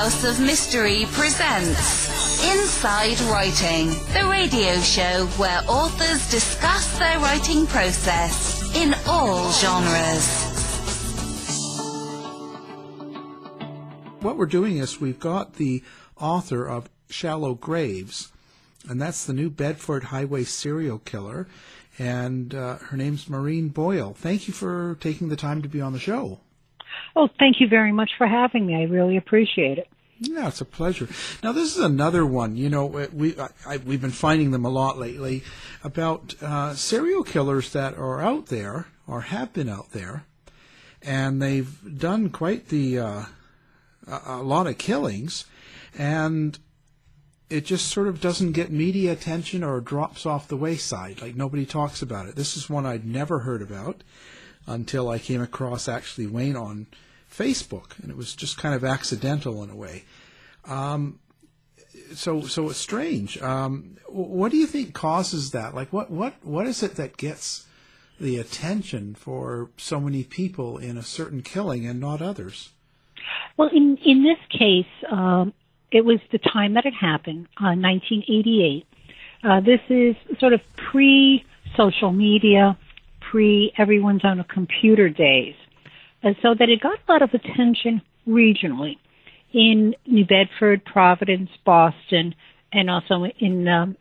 House of Mystery presents Inside Writing, the radio show where authors discuss their writing process in all genres. What we're doing is we've got the author of Shallow Graves, and that's the new Bedford Highway serial killer, and uh, her name's Maureen Boyle. Thank you for taking the time to be on the show. Oh, thank you very much for having me. I really appreciate it. Yeah, it's a pleasure. Now, this is another one. You know, we I, we've been finding them a lot lately about uh, serial killers that are out there or have been out there, and they've done quite the uh, a, a lot of killings, and it just sort of doesn't get media attention or drops off the wayside. Like nobody talks about it. This is one I'd never heard about until I came across actually Wayne on Facebook, and it was just kind of accidental in a way. Um, so so it's strange. Um, what do you think causes that? Like what what what is it that gets the attention for so many people in a certain killing and not others? Well, in in this case, um, it was the time that it happened, uh, 1988. Uh, this is sort of pre social media, pre everyone's on a computer days. And so that it got a lot of attention regionally in New Bedford, Providence, Boston, and also in um,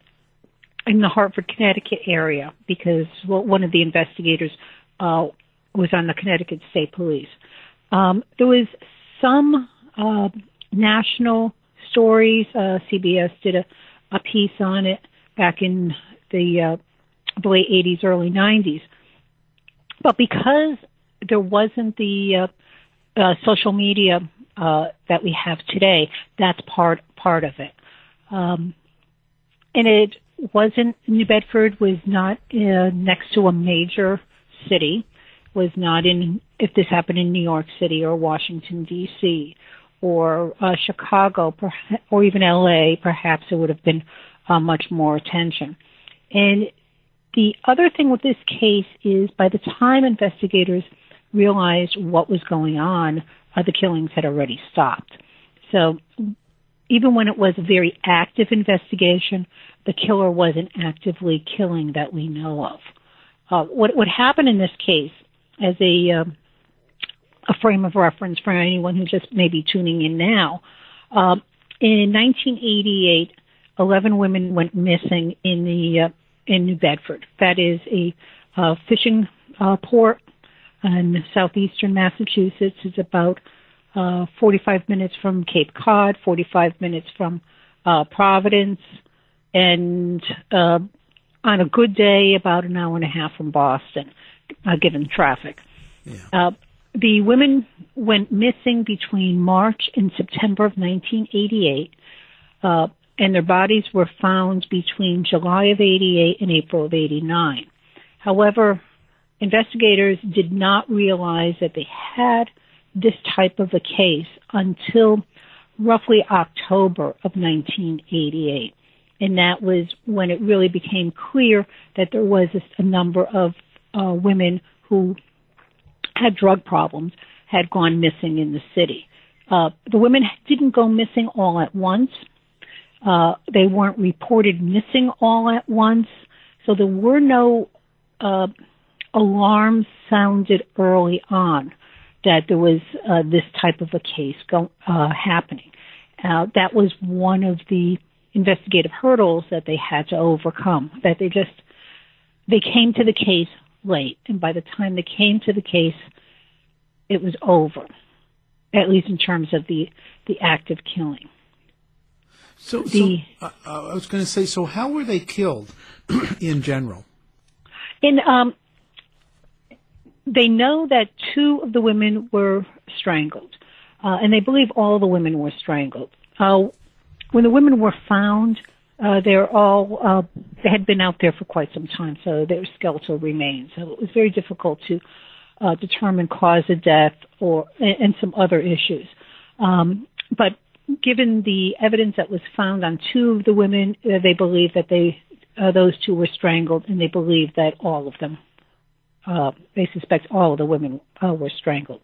in the Hartford, Connecticut area because well, one of the investigators uh, was on the Connecticut State Police. Um, there was some uh, national stories. Uh, CBS did a, a piece on it back in the, uh, the late 80s, early 90s. But because there wasn't the uh, uh, social media uh, that we have today, that's part part of it. Um, and it wasn't New Bedford was not uh, next to a major city, was not in if this happened in New York City or Washington D.C. or uh, Chicago or even L.A. Perhaps it would have been uh, much more attention. And the other thing with this case is by the time investigators realized what was going on, uh, the killings had already stopped. So even when it was a very active investigation, the killer wasn't actively killing that we know of. Uh, what happened in this case, as a uh, a frame of reference for anyone who just may be tuning in now, uh, in 1988, 11 women went missing in the uh, in New Bedford. That is a uh, fishing uh, port in southeastern Massachusetts. It's about uh, 45 minutes from Cape Cod, 45 minutes from uh, Providence, and uh, on a good day, about an hour and a half from Boston, uh, given traffic. Yeah. Uh, the women went missing between March and September of 1988. Uh, and their bodies were found between July of 88 and April of 89. However, investigators did not realize that they had this type of a case until roughly October of 1988. And that was when it really became clear that there was a, number of uh, women who had drug problems had gone missing in the city. Uh, the women didn't go missing all at once. Uh, they weren't reported missing all at once, so there were no uh, alarms sounded early on that there was uh, this type of a case go, uh, happening. Uh, that was one of the investigative hurdles that they had to overcome. That they just they came to the case late, and by the time they came to the case, it was over. At least in terms of the the act of killing. So, the, so uh, uh, I was going to say, so how were they killed in general? In um, they know that two of the women were strangled, uh, and they believe all the women were strangled. Uh, when the women were found, uh, they're all uh, they had been out there for quite some time, so their skeletal remains. So it was very difficult to uh, determine cause of death or and, and some other issues. Um, but given the evidence that was found on two of the women, uh, they believe that they uh, those two were strangled, and they believe that all of them uh, they suspect all of the women uh, were strangled.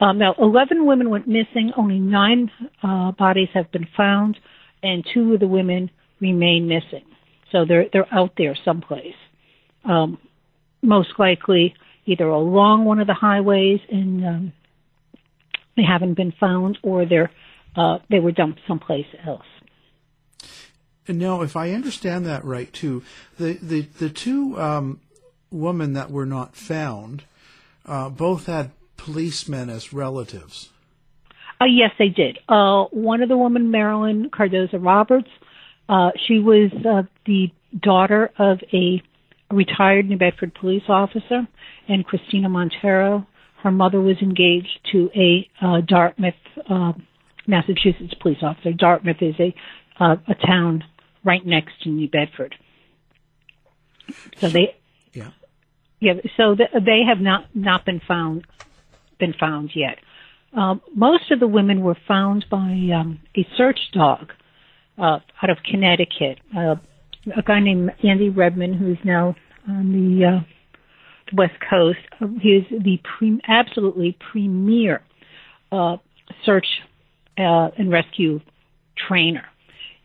Um, now, 11 women went missing. Only nine uh, bodies have been found, and two of the women remain missing. So they're they're out there someplace. Um, most likely, either along one of the highways and um, they haven't been found, or they're uh, they were dumped someplace else. And now, if I understand that right, too, the the the two um, women that were not found uh, both had policemen as relatives. Uh, yes, they did. Uh, one of the women, Marilyn Cardoza Roberts, uh, she was uh, the daughter of a retired New Bedford police officer, and Christina Monteiro. Her mother was engaged to a uh, Dartmouth, uh, Massachusetts police officer. Dartmouth is a uh, a town right next to New Bedford. So they, Yeah. yeah, so th- they have not not been found been found yet. Um, most of the women were found by um, a search dog uh, out of Connecticut. Uh, a guy named Andy Rebmann, who's now on the uh, West Coast. Uh, he is the pre- absolutely premier uh, search uh, and rescue trainer.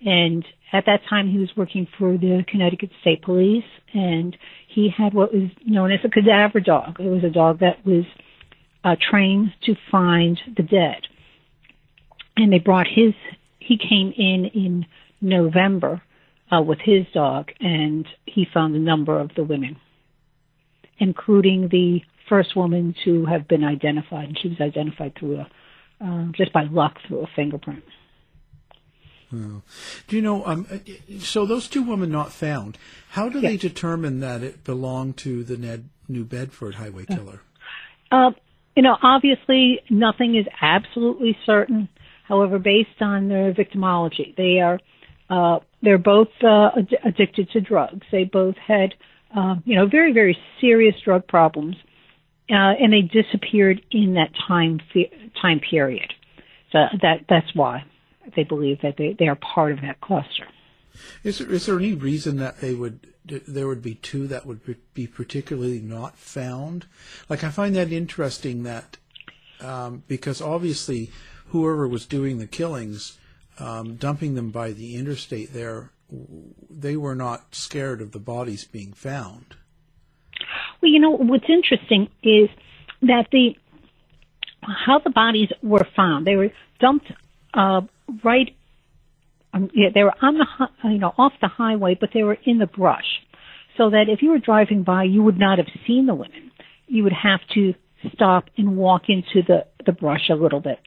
And at that time, he was working for the Connecticut State Police, and he had what was known as a cadaver dog. It was a dog that was uh, trained to find the dead. And they brought his. He came in in November uh, with his dog, and he found a number of the women, including the first woman to have been identified. And she was identified through a uh, just by luck through a fingerprint. Do you know? Um, so those two women not found. How do Yeah. they determine that it belonged to the Ned New Bedford highway killer? Uh, you know, obviously nothing is absolutely certain. However, based on their victimology, they are uh, they're both uh, ad- addicted to drugs. They both had uh, you know very very serious drug problems, uh, and they disappeared in that time time period. So that that's why they believe that they, they are part of that cluster. Is there is there any reason that they would there would be two that would be particularly not found? Like I find that interesting that um, because obviously whoever was doing the killings, um, dumping them by the interstate there, they were not scared of the bodies being found. Well, you know what's interesting is that the how the bodies were found. They were dumped uh, right. Um, yeah, they were on the you know off the highway, but they were in the brush, so that if you were driving by, you would not have seen the women. You would have to stop and walk into the the brush a little bit.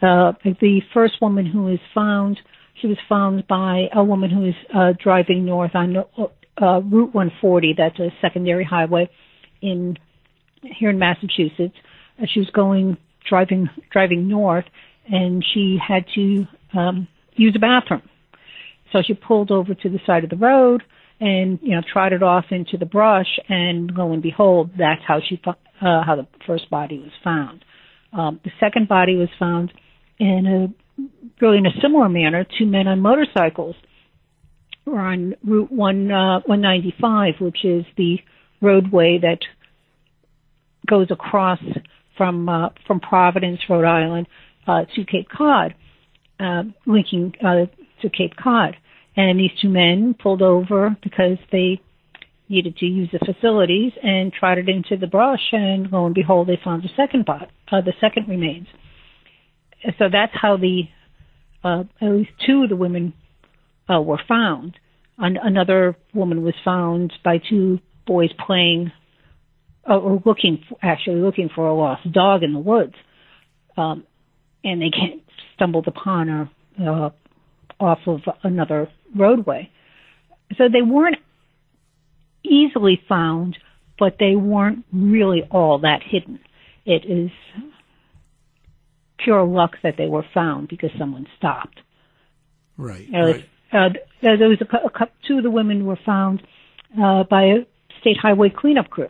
Uh, the first woman who was found, she was found by a woman who was uh, driving north on uh, Route 140. That's a secondary highway in here in Massachusetts. Uh, she was going driving driving north, and she had to um, use a bathroom. So she pulled over to the side of the road and you know trotted off into the brush, and lo and behold, that's how she uh, how the first body was found. Um, the second body was found in a really in a similar manner. Two men on motorcycles were on Route one uh, 195, which is the roadway that goes across from uh, from Providence, Rhode Island, uh, to Cape Cod, uh, linking uh, to Cape Cod. And these two men pulled over because they needed to use the facilities and trotted into the brush, and lo and behold, they found the second bot, uh, the second remains. So that's how the uh, at least two of the women were found. An- another woman was found by two boys playing or looking, for, actually looking for a lost dog in the woods, um, and they get, stumbled upon her uh, off of another roadway. So they weren't easily found, but they weren't really all that hidden. It is pure luck that they were found because someone stopped. Right. Uh, right. uh, there was a, a, two of the women were found uh, by a state highway cleanup crew.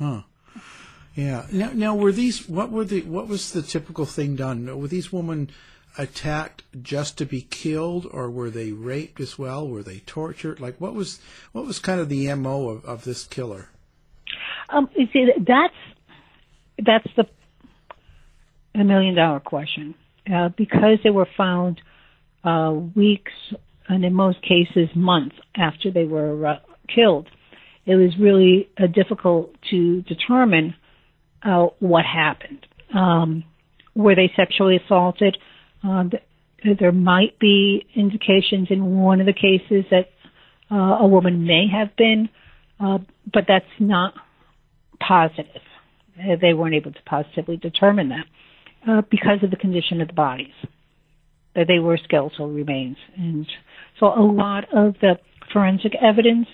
Huh. Yeah. Now, now, were these what were the what was the typical thing done? Were these women attacked just to be killed, or were they raped as well? Were they tortured? Like, what was what was kind of the mo of, of this killer? Um, you see, that's that's the a million dollar question uh, because they were found uh, weeks and in most cases months after they were uh, killed. It was really uh, difficult to determine uh, what happened. Um, were they sexually assaulted? Uh, there might be indications in one of the cases that uh, a woman may have been, uh, but that's not positive. Uh, they weren't able to positively determine that uh, because of the condition of the bodies. That they were skeletal remains, and so a lot of the forensic evidence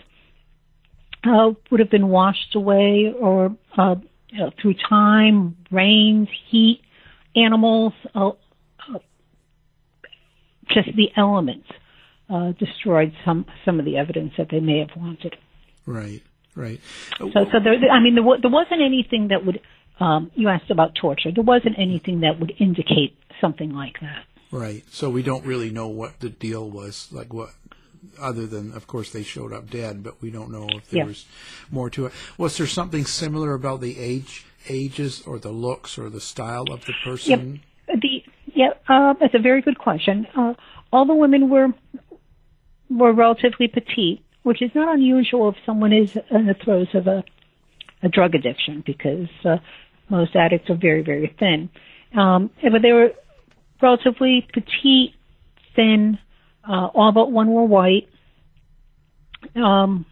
uh, would have been washed away or uh, you know, through time, rains, heat, animals, uh, uh, just the elements uh, destroyed some some of the evidence that they may have wanted. Right, right. So, so there, I mean, there, there wasn't anything that would. Um, you asked about torture. There wasn't anything that would indicate something like that. Right. So we don't really know what the deal was, like what, other than, of course, they showed up dead, but we don't know if there Yeah. was more to it. Was there something similar about the age, ages, or the looks, or the style of the person? The yeah, uh, that's a very good question. Uh, all the women were were relatively petite, which is not unusual if someone is in the throes of a a drug addiction because uh, most addicts are very very thin. Um, but they were relatively petite, thin. Uh, all but one were white. Um,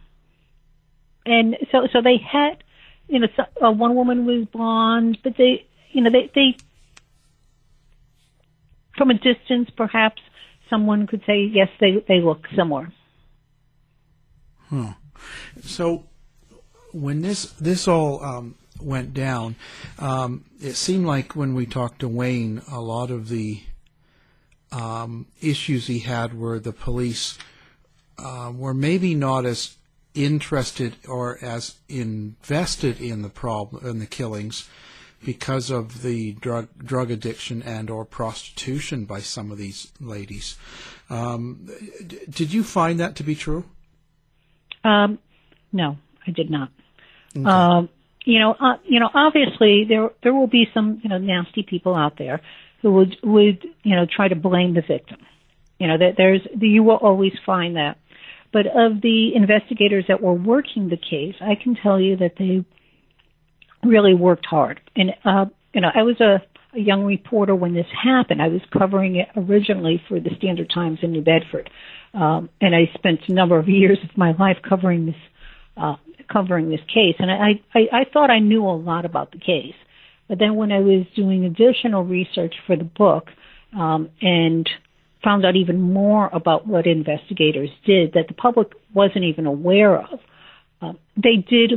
and so so they had, you know, so, uh, one woman was blonde, but they, you know, they they from a distance, perhaps someone could say, yes, they, they look similar. So when this this all um, went down, um, it seemed like when we talked to Wayne, a lot of the um, issues he had were the police uh, were maybe not as interested or as invested in the problem in the killings because of the drug drug addiction and or prostitution by some of these ladies. Um, d- did you find that to be true? Um, no, I did not. Um, you know, uh, you know, obviously there there will be some you know nasty people out there who would would you know try to blame the victim. You know, that there's you will always find that. But of the investigators that were working the case, I can tell you that they really worked hard. And uh, you know, I was a, a young reporter when this happened. I was covering it originally for the Standard Times in New Bedford, um, and I spent a number of years of my life covering this uh, covering this case. And I, I I thought I knew a lot about the case, but then when I was doing additional research for the book um, and found out even more about what investigators did that the public wasn't even aware of, um, they did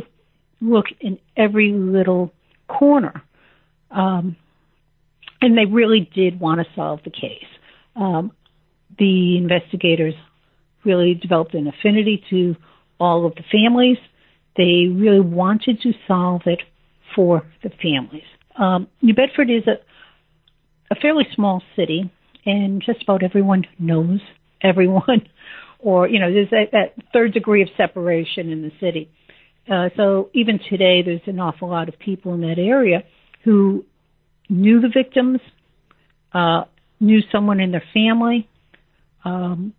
look in every little corner. Um, and they really did want to solve the case. Um, the investigators really developed an affinity to all of the families. They really wanted to solve it for the families. Um, New Bedford is a, a fairly small city, and just about everyone knows everyone, or you know, there's that, that third degree of separation in the city. Uh, so even today, there's an awful lot of people in that area who knew the victims, uh, knew someone in their family, um,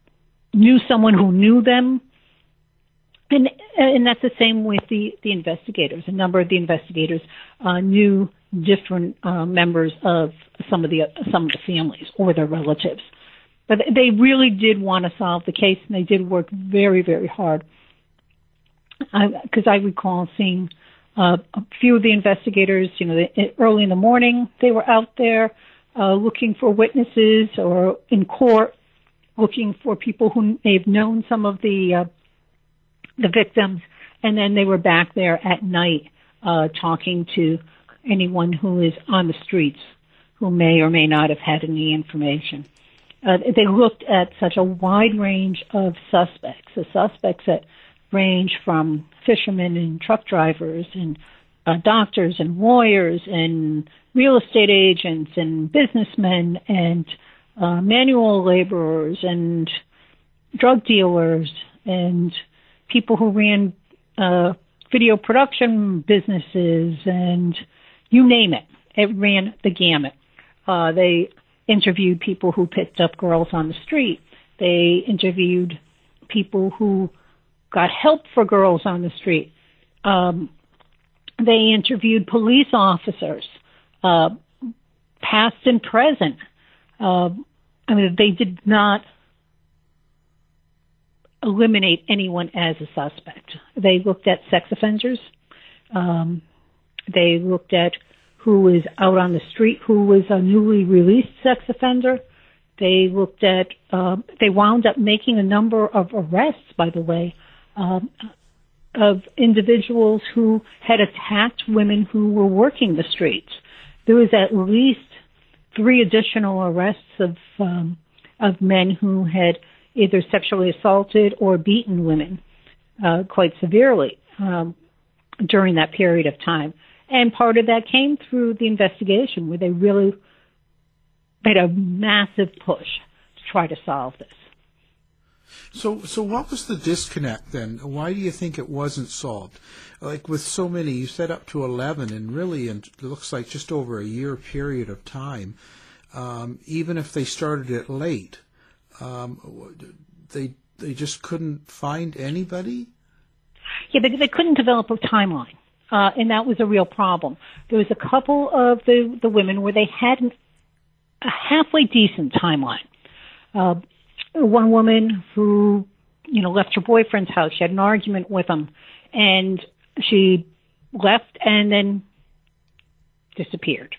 knew someone who knew them, and and that's the same with the the investigators. A number of the investigators uh, knew different uh, members of some of the some of the families or their relatives, but they really did want to solve the case, and they did work very very hard. Because I, recall seeing uh, a few of the investigators, you know, they, early in the morning, they were out there uh, looking for witnesses or in court, looking for people who may have known some of the uh, the victims, and then they were back there at night uh, talking to anyone who is on the streets who may or may not have had any information. Uh, they looked at such a wide range of suspects, the suspects that range from fishermen and truck drivers and uh, doctors and lawyers and real estate agents and businessmen and uh, manual laborers and drug dealers and people who ran uh, video production businesses, and you name it. It ran the gamut. Uh, they interviewed people who picked up girls on the street. They interviewed people who got help for girls on the street. Um, they interviewed police officers, uh, past and present. Uh, I mean, they did not eliminate anyone as a suspect. They looked at sex offenders. Um, they looked at who was out on the street, who was a newly released sex offender. They looked at, uh, they wound up making a number of arrests, by the way, um, of individuals who had attacked women who were working the streets. There was at least three additional arrests of um, of men who had either sexually assaulted or beaten women uh, quite severely um, during that period of time. And part of that came through the investigation, where they really made a massive push to try to solve this. So, so what was the disconnect then? Why do you think it wasn't solved? Like with so many, you said up to eleven, and really, in, it looks like just over a year period of time. Um, even if they started it late, um, they they just couldn't find anybody. Yeah, they, they couldn't develop a timeline, uh, and that was a real problem. There was a couple of the the women where they had a halfway decent timeline. Uh, one woman who, you know, left her boyfriend's house. She had an argument with him, and she left and then disappeared.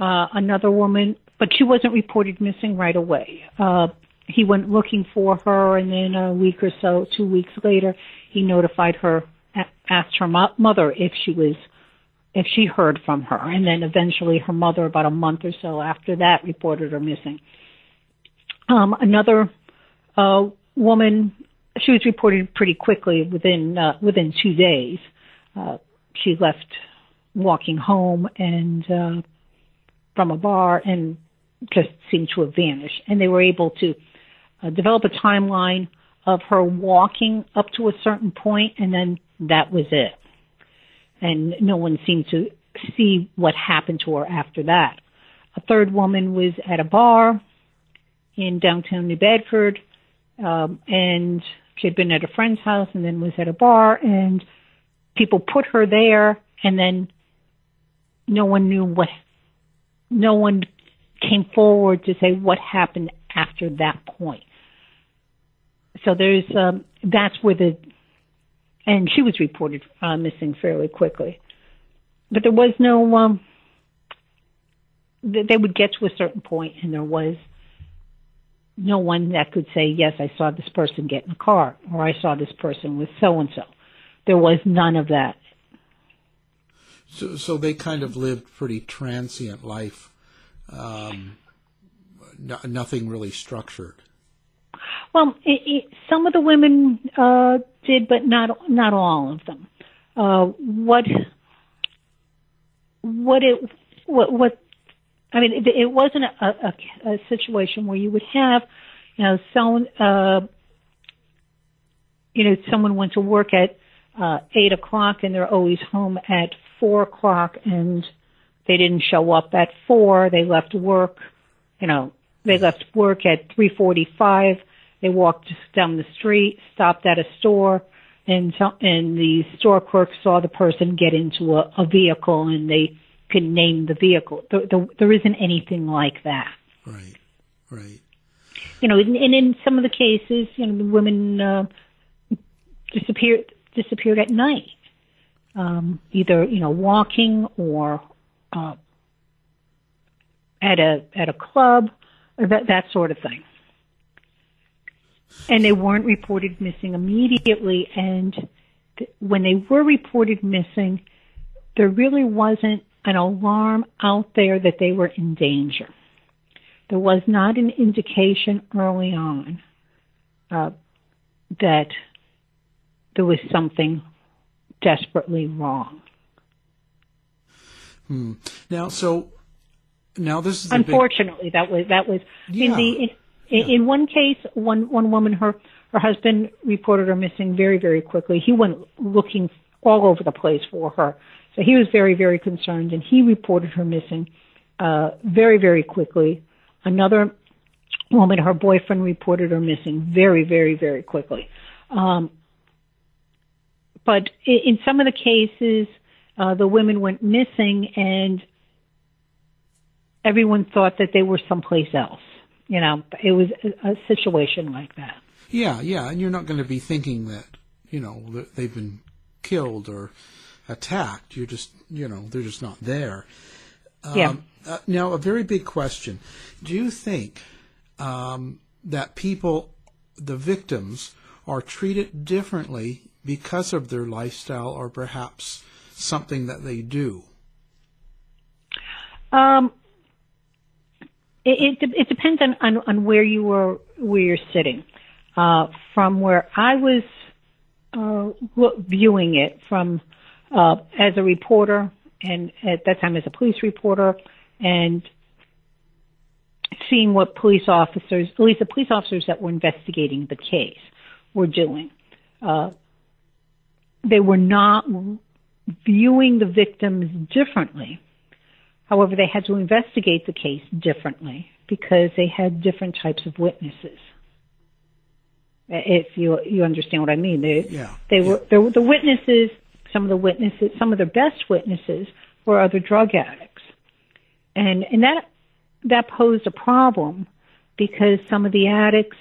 Uh, another woman, but she wasn't reported missing right away. Uh, he went looking for her, and then a week or so, two weeks later, he notified her, asked her mo- mother if she was, if she heard from her, and then eventually her mother, about a month or so after that, reported her missing. Um, another uh, woman, she was reported pretty quickly within uh, within two days. Uh, she left walking home and uh, from a bar and just seemed to have vanished. And they were able to uh, develop a timeline of her walking up to a certain point, and then that was it. And no one seemed to see what happened to her after that. A third woman was at a bar in downtown New Bedford, um, and she had been at a friend's house and then was at a bar, and people put her there, and then no one knew what, no one came forward to say what happened after that point. So there's, um, that's where the, and she was reported uh, missing fairly quickly. But there was no, um, they would get to a certain point and there was no one that could say, yes, I saw this person get in a car or I saw this person with so and so. There was none of that. So, so they kind of lived pretty transient life, um, no, nothing really structured. Well, it, it, some of the women uh, did, but not not all of them. Uh, what what it what what I mean, it, it wasn't a, a, a situation where you would have, you know, someone, uh, you know, someone went to work at uh, eight o'clock and they're always home at four o'clock, and they didn't show up at four. They left work, you know, they left work at three forty-five. They walked just down the street, stopped at a store, and and the store clerk saw the person get into a, a vehicle, and they could name the vehicle. The, the, there isn't anything like that. Right, right. You know, and, and in some of the cases, you know, the women uh, disappeared disappeared at night, um, either you know walking or uh, at a at a club, or that that sort of thing. And they weren't reported missing immediately. And th- when they were reported missing, there really wasn't an alarm out there that they were in danger. There was not an indication early on uh, that there was something desperately wrong. Hmm. Now, so now this is unfortunately big... that was that was yeah. in the in, yeah. in one case one one woman her her husband reported her missing very very quickly. He went looking all over the place for her. So he was very, very concerned, and he reported her missing uh, very, very quickly. Another woman, her boyfriend reported her missing very, very, very quickly. Um, but in, in some of the cases, uh, the women went missing, and everyone thought that they were someplace else. You know, it was a, a situation like that. Yeah, yeah, and you're not going to be thinking that you know they've been killed or attacked. You're just you know they're just not there. Um, yeah. Uh, now, a very big question: Do you think um, that people, the victims, are treated differently because of their lifestyle, or perhaps something that they do? Um, it, it, it depends on, on, on where you were where you're sitting. Uh, from where I was uh, viewing it from uh, as a reporter and at that time as a police reporter and seeing what police officers, at least the police officers that were investigating the case, were doing. Uh, they were not viewing the victims differently. However, they had to investigate the case differently because they had different types of witnesses. If you you understand what I mean, they yeah. they were yeah. the witnesses. Some of the witnesses, some of the best witnesses, were other drug addicts, and and that that posed a problem because some of the addicts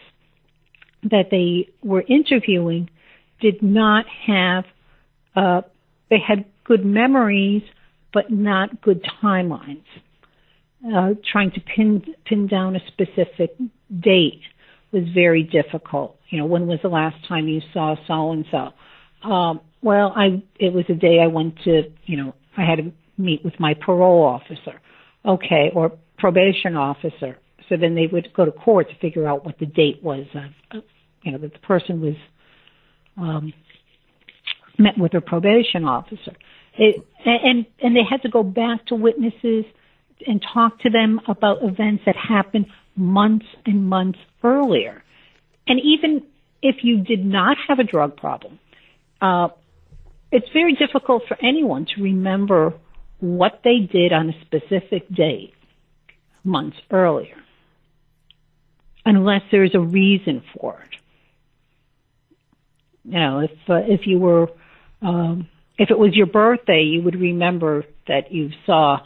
that they were interviewing did not have uh, they had good memories but not good timelines. Uh, trying to pin pin down a specific date was very difficult. You know, when was the last time you saw so and so? Well, I it was a day I went to. You know, I had to meet with my parole officer. Okay, or probation officer. So then they would go to court to figure out what the date was. Of, you know, that the person was um, met with a probation officer. And and they had to go back to witnesses and talk to them about events that happened months and months earlier. And even if you did not have a drug problem, uh, it's very difficult for anyone to remember what they did on a specific date months earlier, unless there's a reason for it. You know, if uh, if you were um, if it was your birthday, you would remember that you saw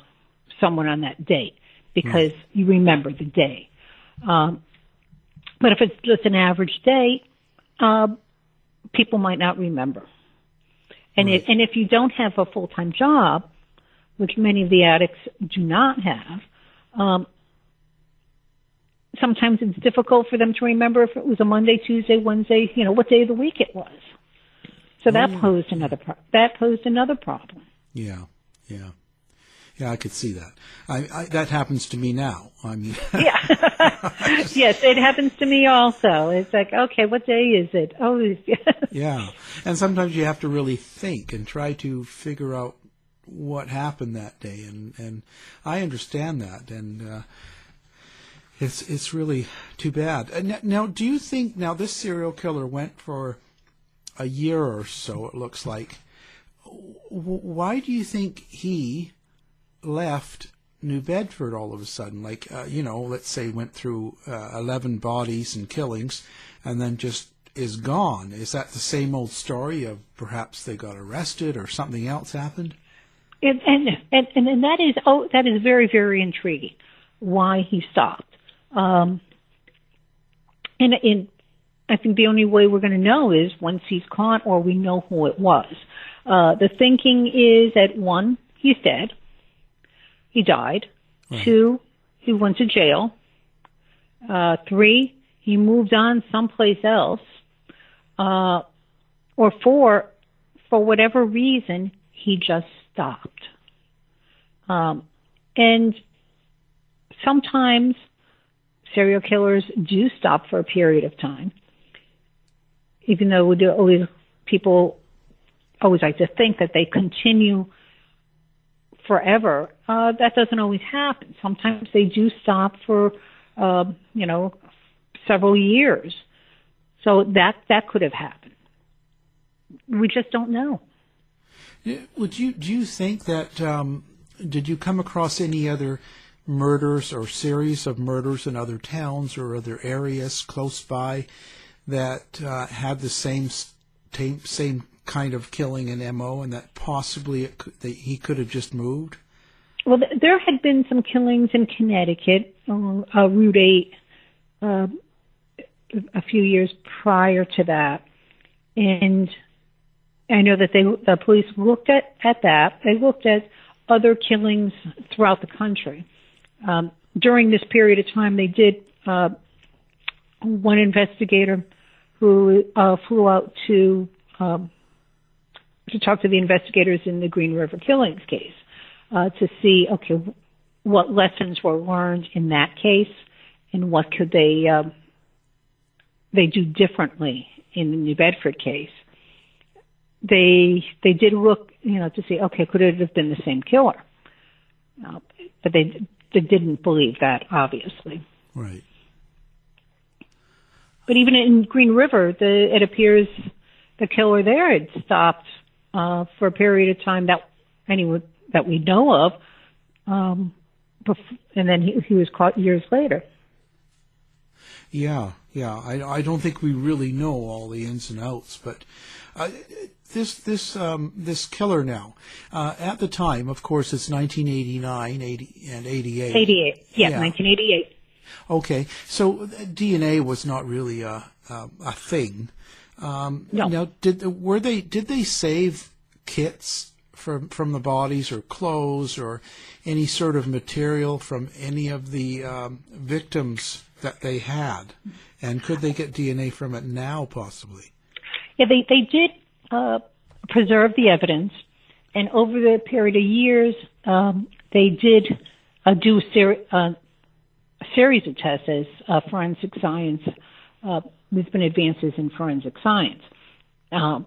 someone on that date because right. you remember the day. Um, but if it's just an average day, uh, people might not remember. And right. if, and if you don't have a full time job, which many of the addicts do not have, um, sometimes it's difficult for them to remember if it was a Monday, Tuesday, Wednesday, you know, what day of the week it was. So that oh. posed another pro- that posed another problem. Yeah, yeah. Yeah, I could see that. I, I, that happens to me now. I mean, yeah, yes, it happens to me also. It's like, okay, what day is it? Oh, yeah, and sometimes you have to really think and try to figure out what happened that day, and and I understand that, and uh, it's it's really too bad. Now, do you think now this serial killer went for a year or so? It looks like. Why do you think he? left New Bedford all of a sudden, like uh, you know, let's say went through uh, eleven bodies and killings, and then just is gone. Is that the same old story of perhaps they got arrested or something else happened? And and and, and that is oh that is very very intriguing. Why he stopped. Um, and in I think the only way we're going to know is once he's caught or we know who it was. Uh, the thinking is that one, he's dead he died. Right. Two, he went to jail. Uh, three, he moved on someplace else. Uh, or four, for whatever reason, he just stopped. Um, and sometimes serial killers do stop for a period of time, even though we do, always, people always like to think that they continue forever. Uh, that doesn't always happen. Sometimes they do stop for, uh, you know, several years. So that that could have happened. We just don't know. Would you do you think that um, did you come across any other murders or series of murders in other towns or other areas close by that uh, had the same same kind of killing and mo, and that possibly could, that he could have just moved? Well, there had been some killings in Connecticut, uh, uh, Route Eight, uh, a few years prior to that, and I know that they the police looked at at that. They looked at other killings throughout the country. Um, during this period of time, they did uh, one investigator who uh, flew out to um, to talk to the investigators in the Green River killings case uh, to see okay what lessons were learned in that case and what could they um, they do differently in the New Bedford case. They they did look you know to see okay could it have been the same killer, uh, but they they didn't believe that obviously. Right. But even in Green River, the, it appears the killer there had stopped uh, for a period of time that anyone that we know of, um, and then he, he was caught years later. Yeah, yeah. I, I don't think we really know all the ins and outs, but uh, this this um, this killer now uh, at the time, of course, it's 1989, 80, and 88. 88, yeah, yeah. 1988. Okay, so uh, DNA was not really a a, a thing. Um, no. Now, did were they did they save kits from from the bodies or clothes or any sort of material from any of the um, victims that they had, and could they get DNA from it now, possibly? Yeah, they they did uh, preserve the evidence, and over the period of years, um, they did uh, do ser- uh, series of tests as uh, forensic science. Uh, there's been advances in forensic science. Um,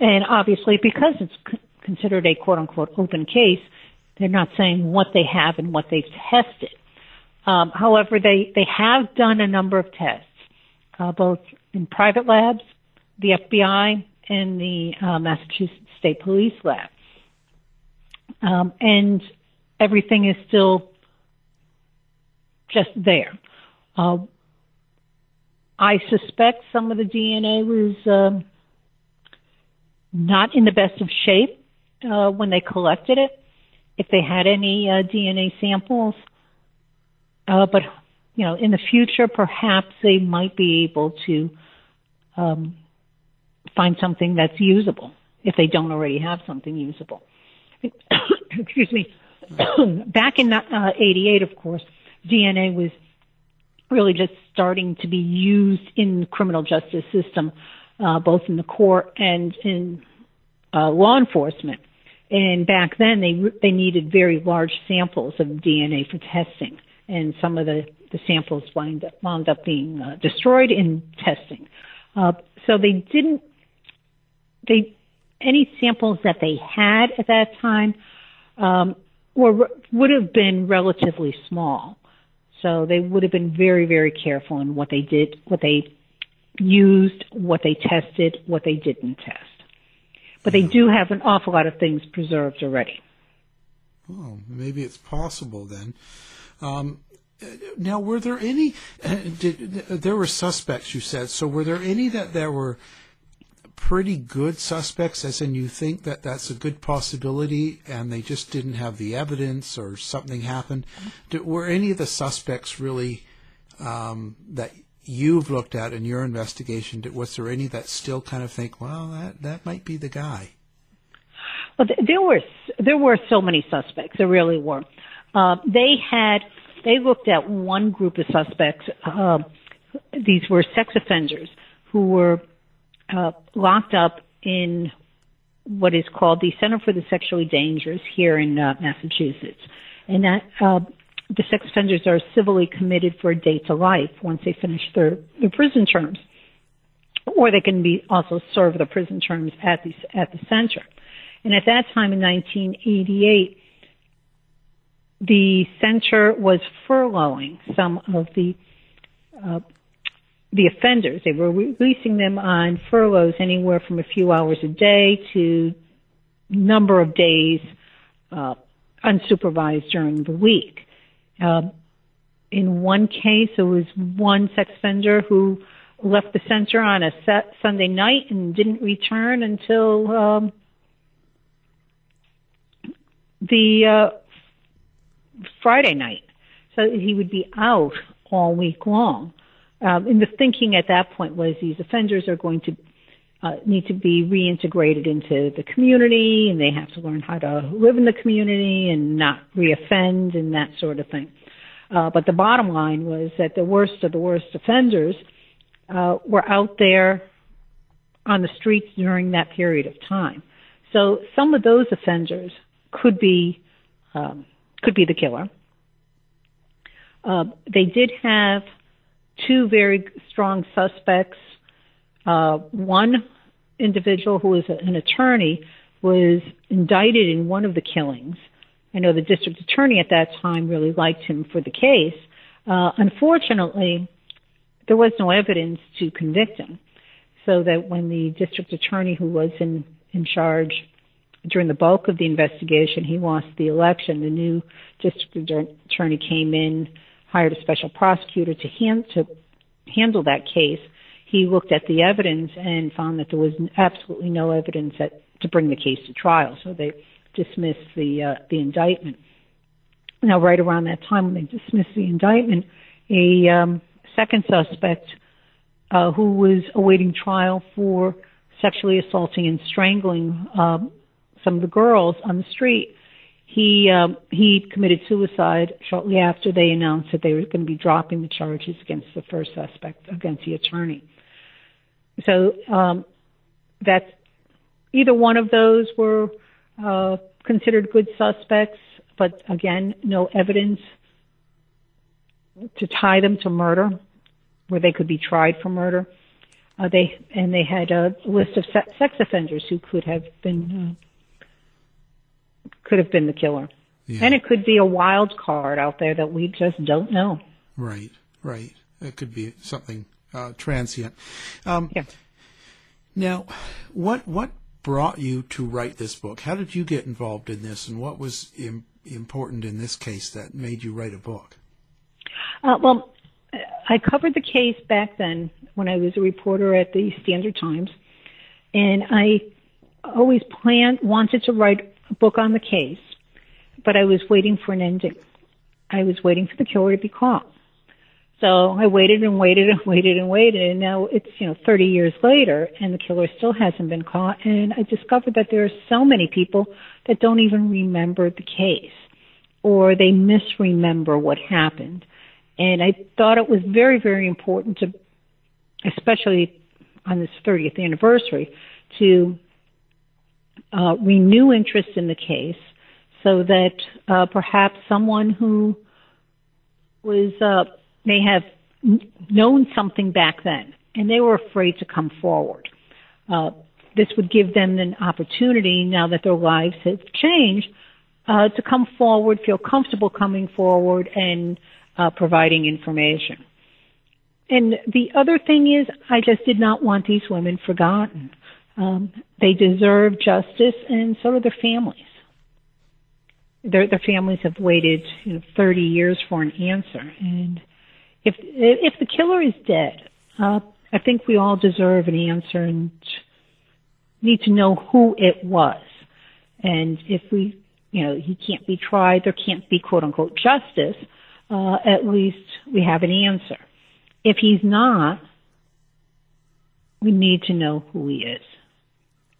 and obviously, because it's c- considered a quote unquote open case, they're not saying what they have and what they've tested. Um, however, they, they have done a number of tests, uh, both in private labs, the FBI, and the uh, Massachusetts State Police lab. Um, and everything is still just there. Uh, I suspect some of the DNA was um, not in the best of shape uh, when they collected it. If they had any uh, DNA samples, uh, but you know, in the future, perhaps they might be able to um, find something that's usable if they don't already have something usable. Excuse me. Back in uh, 88, of course, DNA was really just starting to be used in the criminal justice system, uh, both in the court and in uh, law enforcement. And back then, they they needed very large samples of DNA for testing, and some of the, the samples wound up, wound up being uh, destroyed in testing. Uh, so they didn't they any samples that they had at that time um, were would have been relatively small. So they would have been very, very careful in what they did, what they used, what they tested, what they didn't test. But they do have an awful lot of things preserved already. Oh, maybe it's possible then. Um, now, were there any? Did, there were suspects, you said. So, were there any that there were pretty good suspects, as in you think that that's a good possibility and they just didn't have the evidence or something happened. Did, were any of the suspects really um, that you've looked at in your investigation, was there any that still kind of think, well, that, that might be the guy? Well, there were there were so many suspects. There really were. Uh, they had they looked at one group of suspects. Uh, these were sex offenders who were uh, locked up in what is called the Center for the Sexually Dangerous here in uh, Massachusetts. And that uh, the sex offenders are civilly committed for a day to life once they finish their, their prison terms. Or they can be also serve the prison terms at the, at the center. And at that time in 1988, the center was furloughing some of the uh, the offenders. They were releasing them on furloughs anywhere from a few hours a day to number of days uh, unsupervised during the week. Uh, in one case, it was one sex offender who left the center on a Sunday night and didn't return until um, the uh, Friday night. So he would be out all week long. Um, and the thinking at that point was these offenders are going to uh, need to be reintegrated into the community and they have to learn how to live in the community and not reoffend and that sort of thing. Uh, but the bottom line was that the worst of the worst offenders uh, were out there on the streets during that period of time. So some of those offenders could be um, could be the killer. Uh, they did have two very strong suspects. Uh, one individual who was an attorney was indicted in one of the killings. I know the district attorney at that time really liked him for the case. Uh, unfortunately, there was no evidence to convict him. So that when the district attorney who was in, in charge during the bulk of the investigation, he lost the election, the new district attorney came in hired a special prosecutor to, hand, to handle that case. He looked at the evidence and found that there was absolutely no evidence that, to bring the case to trial. So they dismissed the uh, the indictment. Now, right around that time when they dismissed the indictment, a um, second suspect uh, who was awaiting trial for sexually assaulting and strangling um, some of the girls on the street he um, he committed suicide shortly after they announced that they were going to be dropping the charges against the first suspect, against the attorney. So um, that's either one of those were uh, considered good suspects, but again, no evidence to tie them to murder, where they could be tried for murder. Uh, they and they had a list of sex offenders who could have been uh, could have been the killer. Yeah. And it could be a wild card out there that we just don't know. Right, right. It could be something uh, transient. Um, yeah. Now, what what brought you to write this book? How did you get involved in this, and what was Im- important in this case that made you write a book? Uh, well, I covered the case back then when I was a reporter at the Standard Times, and I always planned wanted to write book on the case, but I was waiting for an ending. I was waiting for the killer to be caught. So I waited and waited and waited and waited, and now it's you know 30 years later, and the killer still hasn't been caught. And I discovered that there are so many people that don't even remember the case, or they misremember what happened. And I thought it was very, very important to, especially on this 30th anniversary, to uh, renew interest in the case so that uh, perhaps someone who was uh, may have known something back then and they were afraid to come forward. Uh, this would give them an opportunity now that their lives have changed uh, to come forward, feel comfortable coming forward and uh, providing information. And the other thing is, I just did not want these women forgotten. Um, they deserve justice, and so do their families. Their, their families have waited you know, 30 years for an answer, and if if the killer is dead, uh, I think we all deserve an answer and need to know who it was. And if we, you know, he can't be tried, there can't be quote unquote justice. Uh, at least we have an answer. If he's not, we need to know who he is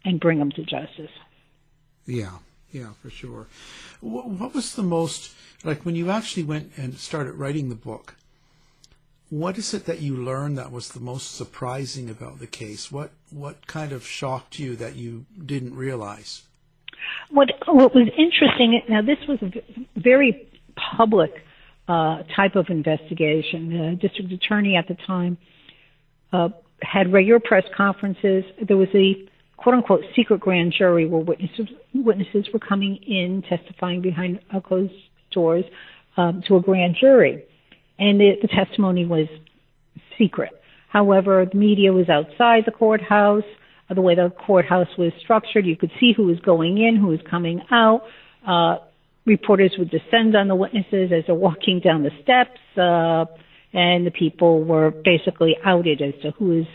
and bring them to justice. Yeah, yeah, for sure. What was the most like when you actually went and started writing the book? What is it that you learned that was the most surprising about the case? What what kind of shocked you that you didn't realize? What what was interesting now this was a very public uh, type of investigation. The district attorney at the time uh, had regular press conferences. There was a quote unquote secret grand jury where witnesses witnesses were coming in testifying behind closed doors um, to a grand jury, and the, the testimony was secret. However, the media was outside the courthouse. the way the courthouse was structured. You could see who was going in, who was coming out. Uh, reporters would descend on the witnesses as they're walking down the steps, uh, and the people were basically outed as to who is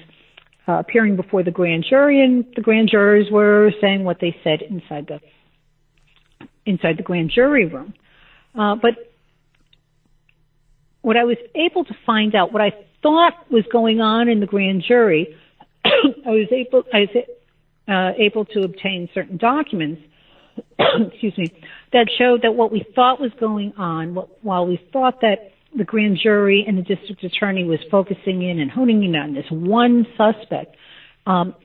uh, appearing before the grand jury, and the grand jurors were saying what they said inside the inside the grand jury room. Uh, but what I was able to find out, what I thought was going on in the grand jury, I was able I was uh, able to obtain certain documents. excuse me, that showed that what we thought was going on, what, while we thought that the grand jury and the district attorney was focusing in and honing in on this one suspect. Um,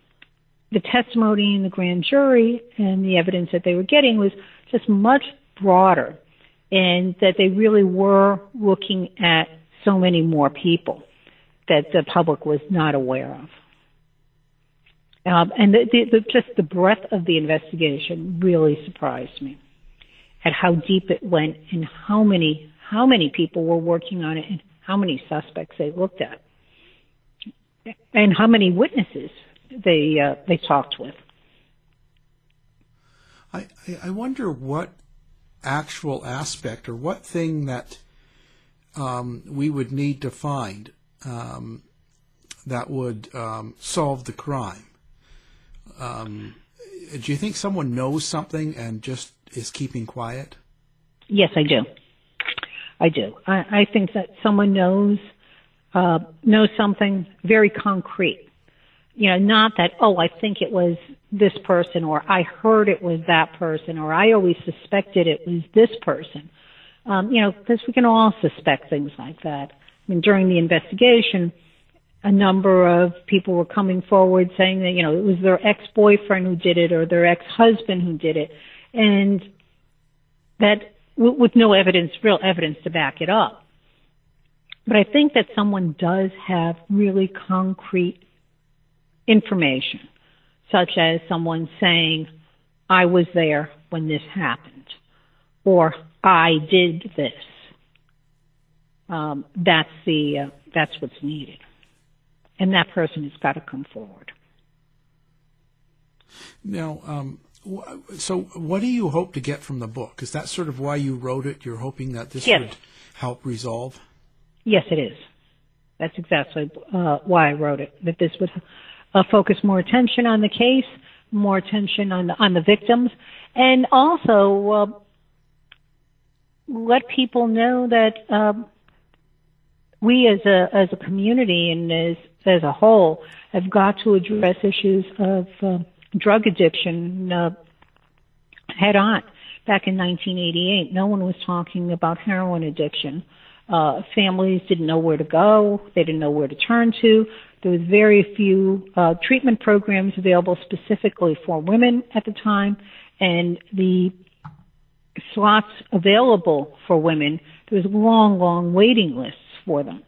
the testimony in the grand jury and the evidence that they were getting was just much broader, and that they really were looking at so many more people that the public was not aware of. Um, and the, the, the, just the breadth of the investigation really surprised me at how deep it went and how many how many people were working on it and how many suspects they looked at and how many witnesses they uh, they talked with. I I wonder what actual aspect or what thing that um, we would need to find um, that would um, solve the crime. Um, do you think someone knows something and just is keeping quiet? Yes, I do. I do. I, I think that someone knows uh, knows something very concrete. You know, not that oh, I think it was this person, or I heard it was that person, or I always suspected it was this person. Um, you know, because we can all suspect things like that. I mean, during the investigation, a number of people were coming forward saying that you know it was their ex-boyfriend who did it or their ex-husband who did it, and that with no evidence, real evidence to back it up. But I think that someone does have really concrete information, such as someone saying, I was there when this happened, or I did this. Um, that's the uh, that's what's needed, and that person has got to come forward. Now, um, so, what do you hope to get from the book? Is that sort of why you wrote it? You're hoping that this yes. would help resolve? Yes, it is. That's exactly uh, why I wrote it. That this would uh, focus more attention on the case, more attention on the, on the victims, and also uh, let people know that um, we as a as a community and as as a whole have got to address issues of uh, drug addiction uh, head on. Back in 1988, no one was talking about heroin addiction. Uh, families didn't know where to go. They didn't know where to turn to. There was very few uh, treatment programs available specifically for women at the time, and the slots available for women, there was long, long waiting lists for them.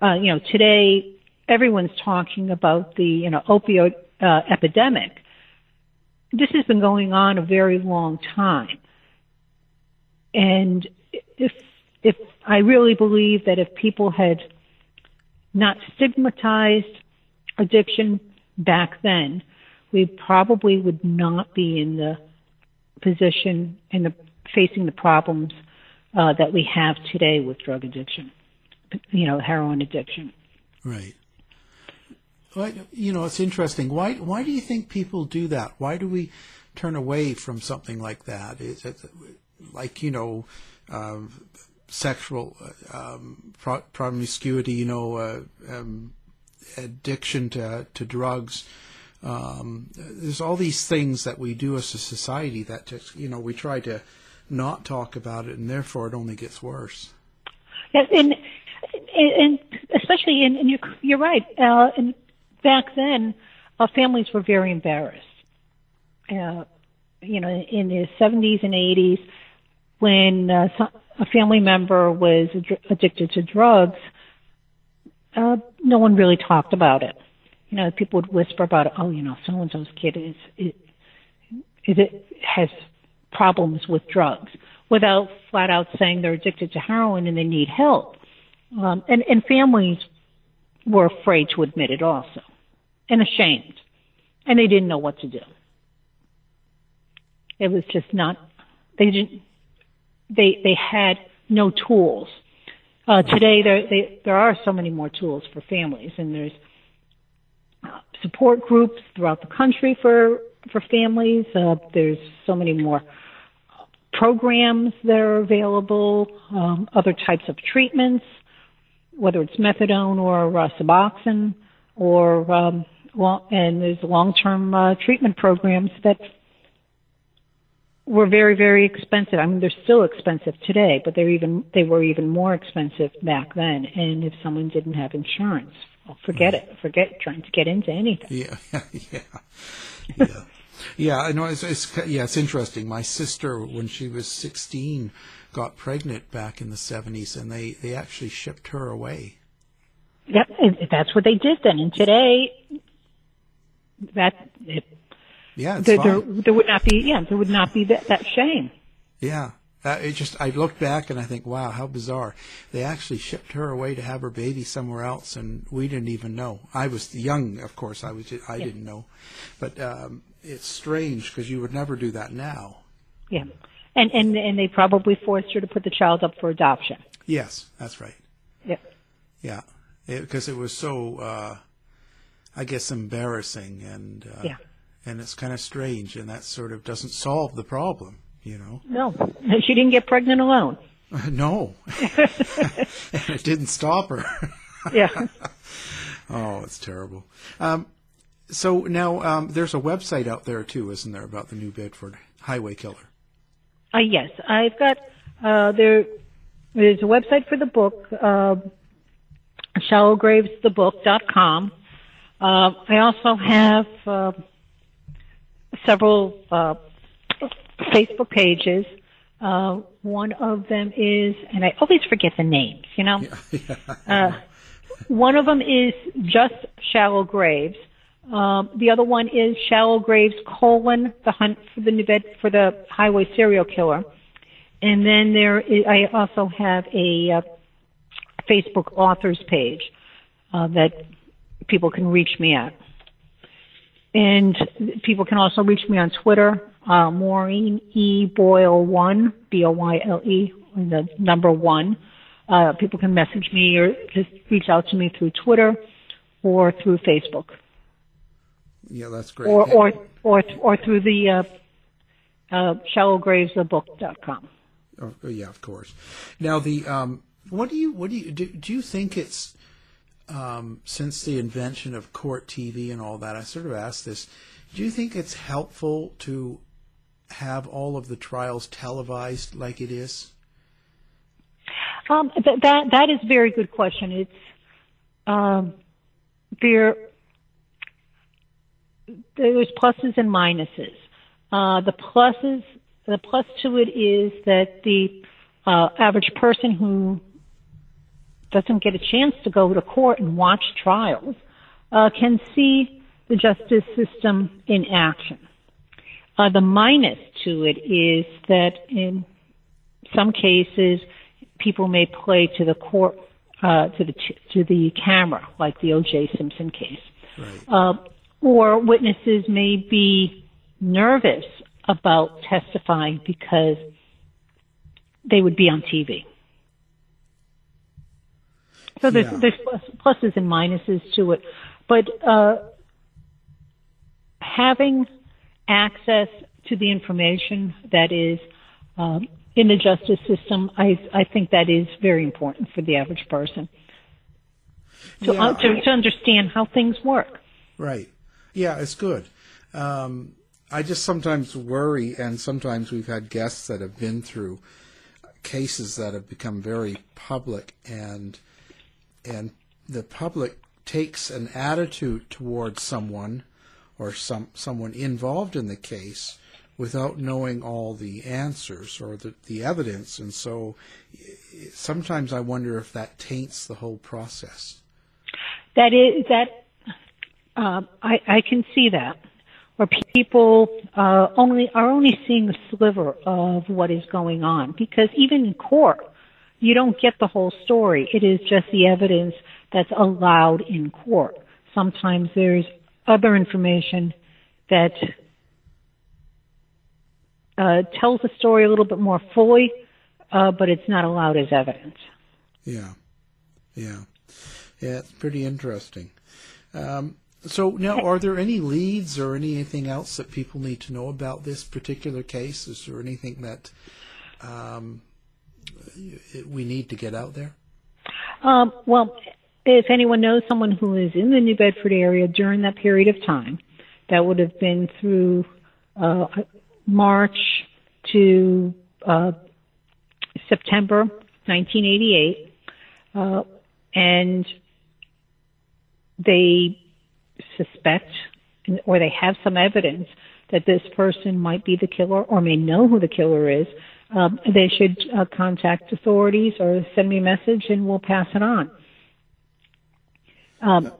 Uh, you know, today everyone's talking about the you know opioid uh, epidemic. This has been going on a very long time. And if, if I really believe that if people had not stigmatized addiction back then, we probably would not be in the position and facing the problems uh, that we have today with drug addiction, you know, heroin addiction. Right. Well, you know, it's interesting. Why why do you think people do that? Why do we turn away from something like that? Is it like you know, uh, sexual um, pro- promiscuity? You know, uh, um, addiction to to drugs. Um, there's all these things that we do as a society that just you know we try to not talk about it, and therefore it only gets worse. Yes, and and especially in, and you're you're right. Uh, and back then, uh, families were very embarrassed. Uh, you know, in the 70s and 80s, when uh, a family member was ad- addicted to drugs, uh, no one really talked about it. You know, people would whisper about. Oh, you know, so and so's kid is, is, is it has problems with drugs, without flat out saying they're addicted to heroin and they need help. Um, and and families were afraid to admit it also and ashamed. and they didn't know what to do. It was just not. They didn't. They they had no tools. Uh, today there they, there are so many more tools for families, and there's uh, support groups throughout the country for for families. Uh, there's so many more programs that are available, um, other types of treatments, whether it's methadone or uh, Suboxone, or um, well, and there's long-term uh, treatment programs that were very, very expensive. I mean, they're still expensive today, but they're even they were even more expensive back then. And if someone didn't have insurance, well, forget it. Forget trying to get into anything. Yeah, yeah, yeah. Yeah, I know. It's, it's yeah, it's interesting. My sister, when she was sixteen, got pregnant back in the seventies, and they they actually shipped her away. Yep, that's what they did then. And today, that it, yeah, there, there, there would not be yeah there would not be that, that shame. Yeah, uh, it just I look back and I think, wow, how bizarre! They actually shipped her away to have her baby somewhere else, and we didn't even know. I was young, of course. I was I yeah. didn't know, but um, it's strange because you would never do that now. Yeah, and and and they probably forced her to put the child up for adoption. Yes, that's right. Yep. Yeah, because it, it, was so, uh, I guess, embarrassing and uh, yeah. and it's kind of strange, and that sort of doesn't solve the problem, you know. No, she didn't get pregnant alone. no, and it didn't stop her. yeah. oh, it's terrible. Um, so now um, there's a website out there too, isn't there, about the New Bedford Highway Killer? Uh, yes, I've got uh, there. There's a website for the book, uh, shallowgravesthebook.com. Uh, I also have uh, several uh, Facebook pages. Uh, one of them is, and I always forget the names, you know. Yeah, yeah. Uh, one of them is just Shallow Graves, um, the other one is Shallow Graves colon the hunt for the New Bed for the highway serial killer, and then there is, I also have a uh, Facebook authors page uh, that people can reach me at, and people can also reach me on Twitter. Uh, Maureen E Boyle one B O Y L E the number one. Uh, people can message me or just reach out to me through Twitter or through Facebook. Yeah, that's great. Or or or, or through the uh, uh, shallowgravesthebook.com. Oh, yeah, of course. Now the um, what do you what do you do? Do you think it's um, since the invention of court TV and all that? I sort of asked this. Do you think it's helpful to have all of the trials televised like it is? Um, th- that that is a very good question. It's um, there there's pluses and minuses. Uh, the pluses, the plus to it is that the uh, average person who doesn't get a chance to go to court and watch trials uh, can see the justice system in action. Uh, the minus to it is that in some cases, people may play to the court, uh, to the to the camera, like the O.J. Simpson case. Right. Uh, or witnesses may be nervous about testifying because they would be on TV. So there's, yeah. there's pluses and minuses to it, but uh, having access to the information that is um, in the justice system, I, I think that is very important for the average person to, yeah. uh, to, to understand how things work. Right. Yeah, it's good. Um, I just sometimes worry, and sometimes we've had guests that have been through cases that have become very public, and and the public takes an attitude towards someone or some someone involved in the case without knowing all the answers or the, the evidence, and so sometimes I wonder if that taints the whole process. That is that uh, I, I can see that, where people uh, only are only seeing a sliver of what is going on. Because even in court, you don't get the whole story. It is just the evidence that's allowed in court. Sometimes there's other information that uh, tells the story a little bit more fully, uh, but it's not allowed as evidence. Yeah, yeah, yeah. It's pretty interesting. Um, so now, are there any leads or anything else that people need to know about this particular case? Is there anything that um, we need to get out there? Um, well, if anyone knows someone who is in the New Bedford area during that period of time, that would have been through uh, March to uh, September 1988, uh, and they suspect or they have some evidence that this person might be the killer or may know who the killer is, um, they should uh, contact authorities or send me a message and we'll pass it on. Um,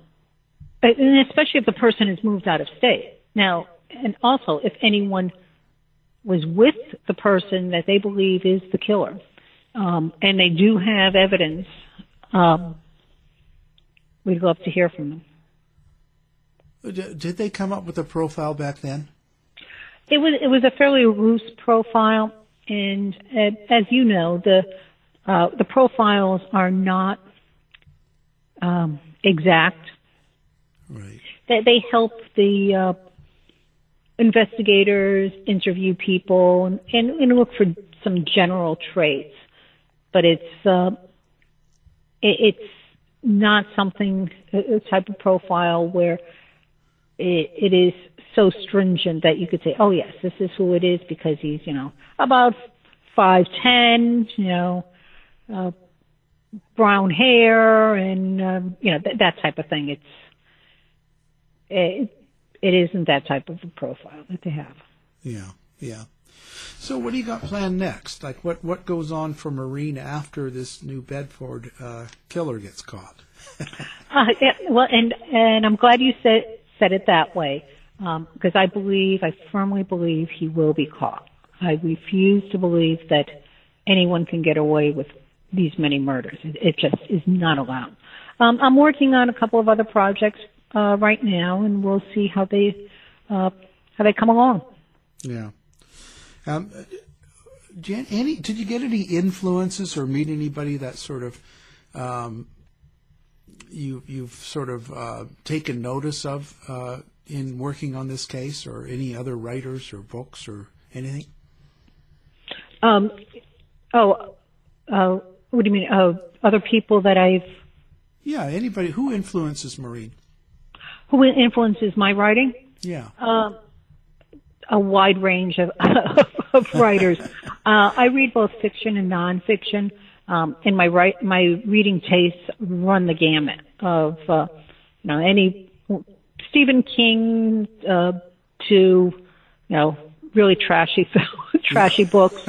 and especially if the person has moved out of state. Now, and also if anyone was with the person that they believe is the killer, um, and they do have evidence, um, we'd love to hear from them. Did they come up with a profile back then? It was it was a fairly loose profile, and uh, as you know, the uh, the profiles are not um, exact. Right. They, they help the uh, investigators interview people and, and, and, look for some general traits, but it's uh, it, it's not something a type of profile where it, it is so stringent that you could say, oh yes, this is who it is because he's, you know, about five ten, you know, uh, brown hair, and um, you know th- that type of thing. It's it, it isn't that type of a profile that they have. Yeah, yeah. So what do you got planned next? Like what what goes on for Maureen after this New Bedford uh, killer gets caught? uh, yeah, well, and and I'm glad you said said it that way um, because I believe, I firmly believe he will be caught. I refuse to believe that anyone can get away with these many murders. It, it just is not allowed. Um, I'm working on a couple of other projects uh, right now, and we'll see how they uh, how they come along. Yeah. Um, Jan, any did you get any influences or meet anybody that sort of um, you you've sort of uh, taken notice of uh, in working on this case, or any other writers or books or anything? Um, oh, uh, what do you mean? Uh, other people that I've yeah, anybody who influences Maureen. Who influences my writing? Yeah. Uh, a wide range of, of writers. uh, I read both fiction and nonfiction um, and my right, my reading tastes run the gamut of, uh, you know, any Stephen King uh, to, you know, really trashy, trashy books,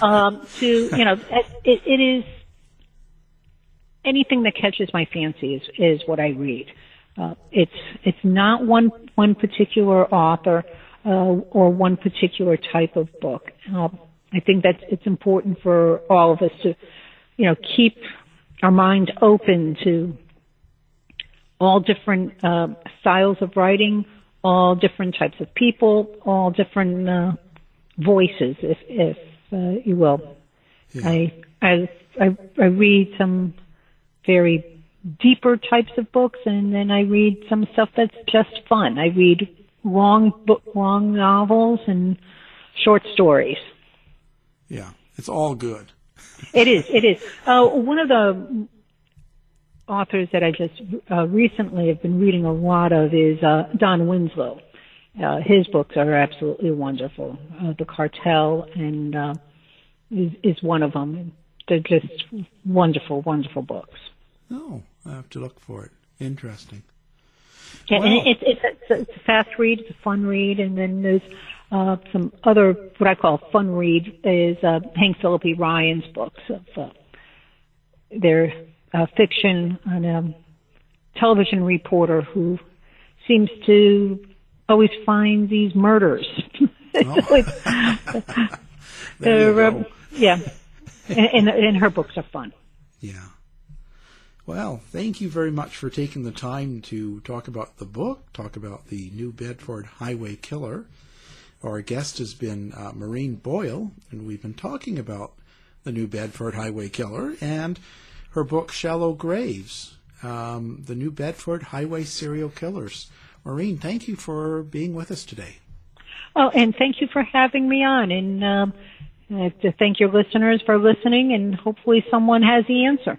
um, to, you know, it, it is anything that catches my fancy is, is what I read. Uh, it's it's not one one particular author uh, or one particular type of book. Um, I think that it's important for all of us to you know, keep our mind open to all different uh, styles of writing, all different types of people, all different uh, voices, if, if uh, you will. Yeah. I, I, I I read some very deeper types of books, and then I read some stuff that's just fun. I read long book, long novels, and short stories. Yeah, it's all good. It is. It is. Uh, one of the authors that I just uh, recently have been reading a lot of is uh, Don Winslow. Uh, his books are absolutely wonderful. Uh, the Cartel and uh, is, is one of them. They're just wonderful, wonderful books. Oh, I have to look for it. Interesting. Yeah, wow. and it, it, it's, a, it's a fast read. It's a fun read, and then there's uh, some other what I call fun read is uh, Hank Phillippi Ryan's books of uh, their uh, fiction on a television reporter who seems to always find these murders. Oh. uh, yeah, and, and, and her books are fun. Yeah. Well, thank you very much for taking the time to talk about the book, talk about the New Bedford Highway Killer. Our guest has been uh, Maureen Boyle, and we've been talking about the New Bedford Highway Killer and her book Shallow Graves, um, the New Bedford Highway Serial Killers. Maureen, thank you for being with us today. Oh, and thank you for having me on. And um, uh, to thank your listeners for listening, and hopefully someone has the answer.